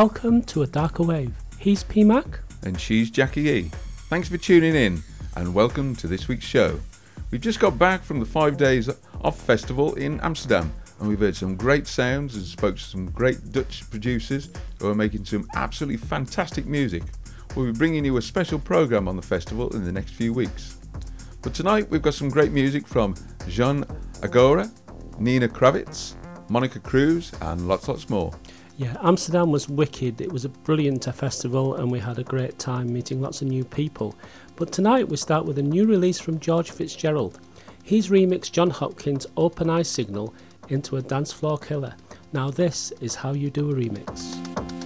Welcome to A Darker Wave. He's PMac. And she's Jackie E. Thanks for tuning in and welcome to this week's show. We've just got back from the five days off festival in Amsterdam and we've heard some great sounds and spoke to some great Dutch producers who are making some absolutely fantastic music. We'll be bringing you a special program on the festival in the next few weeks. But tonight we've got some great music from Jean Agoria, Nina Kraviz, Monika Kruse, and lots, lots more. Yeah, Amsterdam was wicked. It was a brilliant festival and we had a great time meeting lots of new people. But tonight we start with a new release from George Fitzgerald. He's remixed Jon Hopkins' Open Eye Signal into a dance floor killer. Now, this is how you do a remix.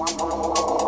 one, one, one, one.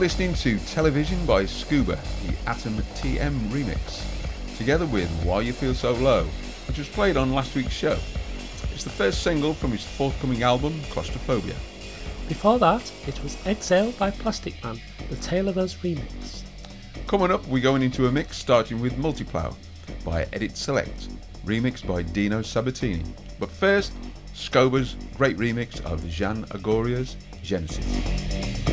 Listening to Television by Scuba, the Atom TM remix, together with Why You Feel So Low, which was played on last week's show. It's the first single from his forthcoming album, Claustrophobia. Before that, it was Exhale by Plastikman, the Tale of Us remix. Coming up, we're going into a mix starting with Multiplo by Edit Select, remixed by Dino Sabatini. But first, Skober's great remix of Jean Agoria's Genesis.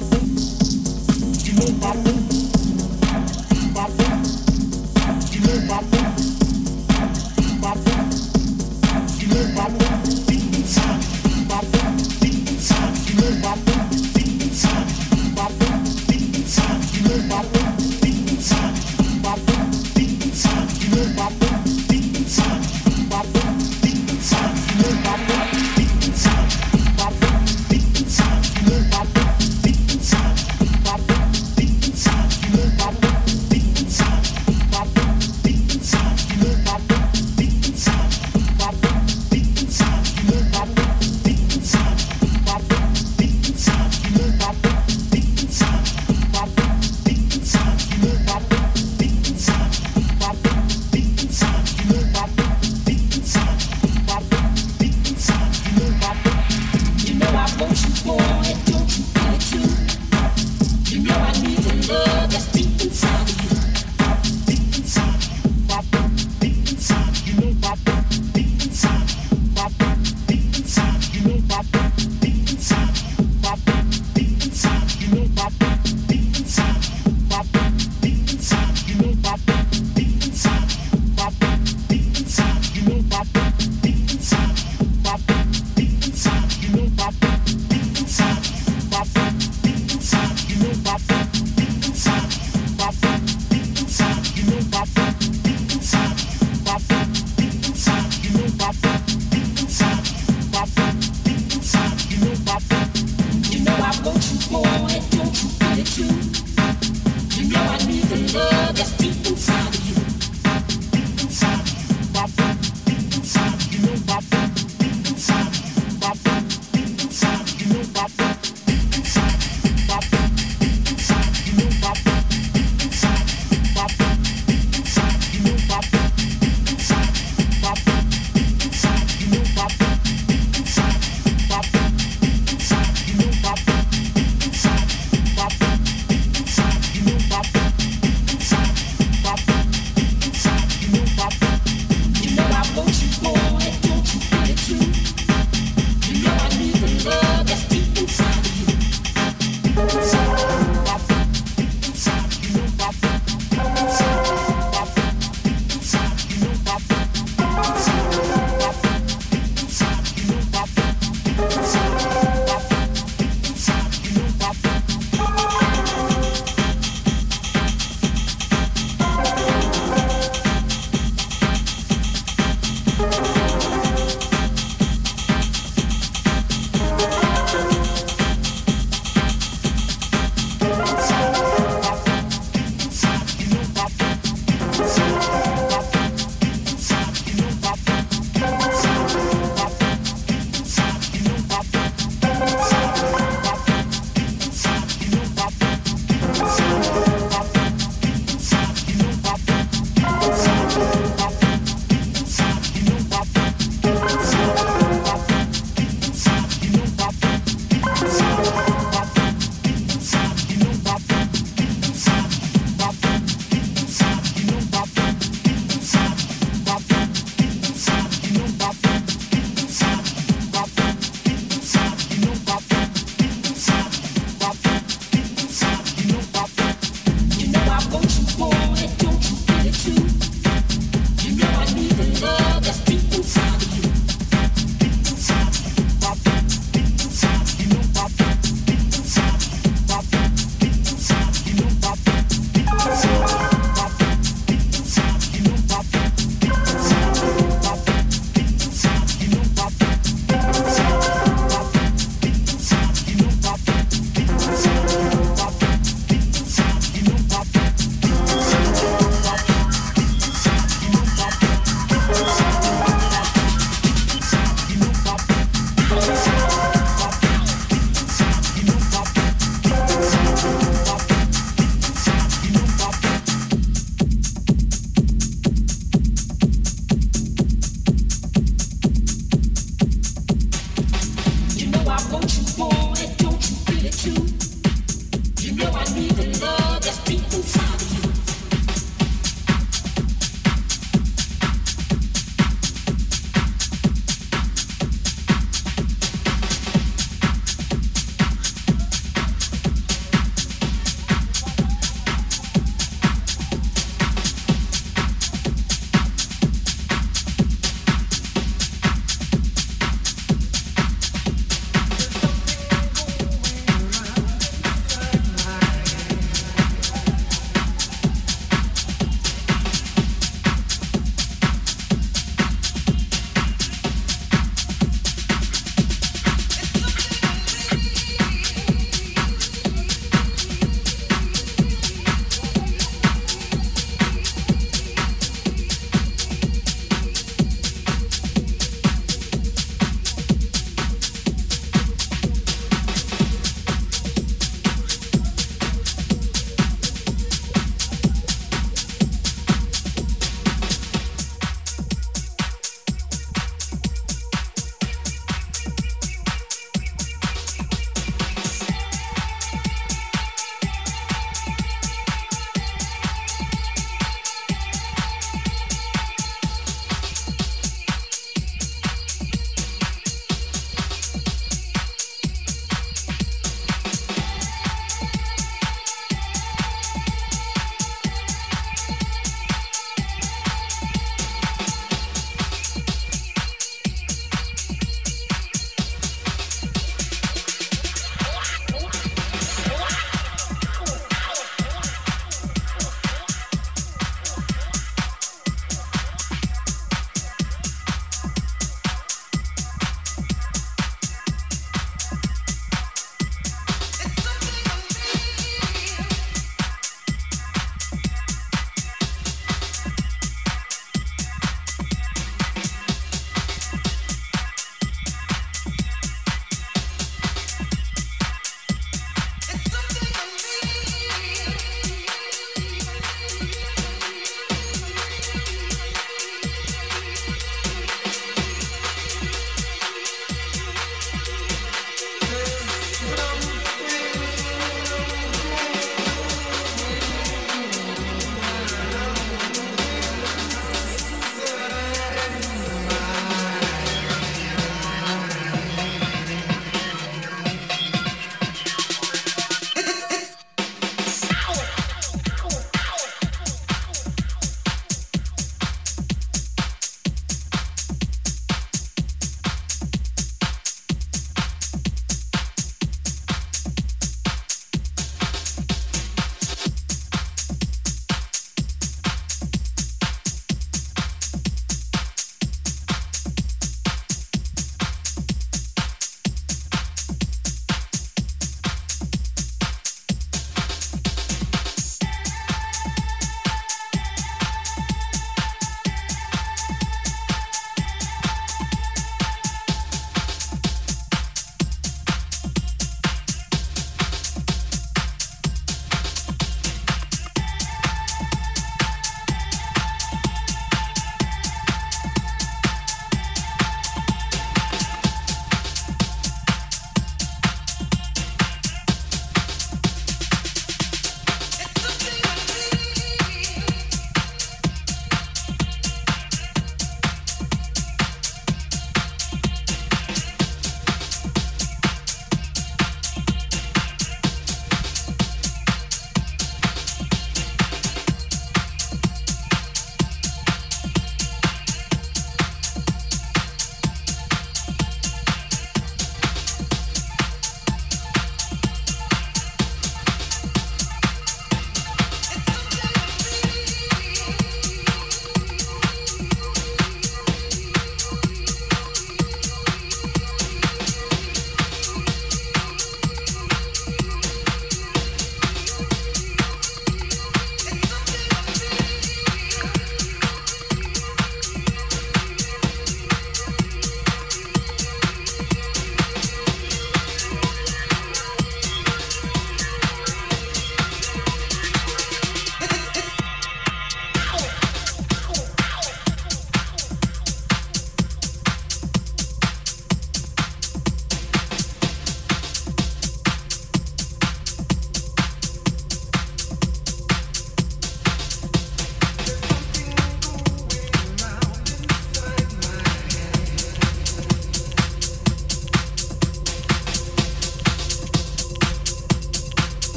Bye.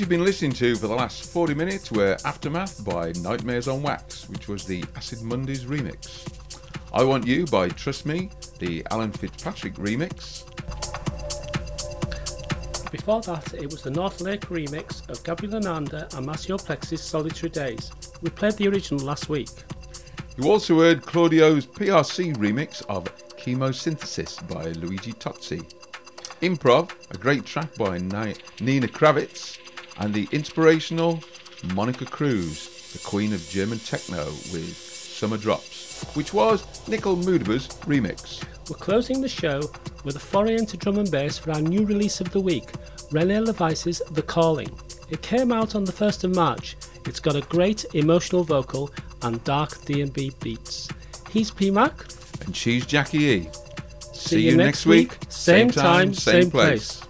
You've been listening to for the last 40 minutes were Aftermath by Nightmares on Wax, which was the Acid Mondays remix. I Want You by Trus'me, the Alan Fitzpatrick remix. Before that, it was the North Lake remix of Gabriel Ananda and Maceo Plex's Solitary Daze. We played the original last week. You also heard Claudio's PRC remix of Chemosynthesis by Luigi Tozzi. Improv, a great track by Nina Kraviz, and the inspirational Monika Kruse, the queen of German techno with Summer Drops, which was Nicole Moudaber's remix. We're closing the show with a foray into drum and bass for our new release of the week, Rene LaVice's The Calling. It came out on the 1st of March. It's got a great emotional vocal and dark D&B beats. He's PMac. And she's Jackie E. See, See you, you, next week, week same, same time, same, same place. place.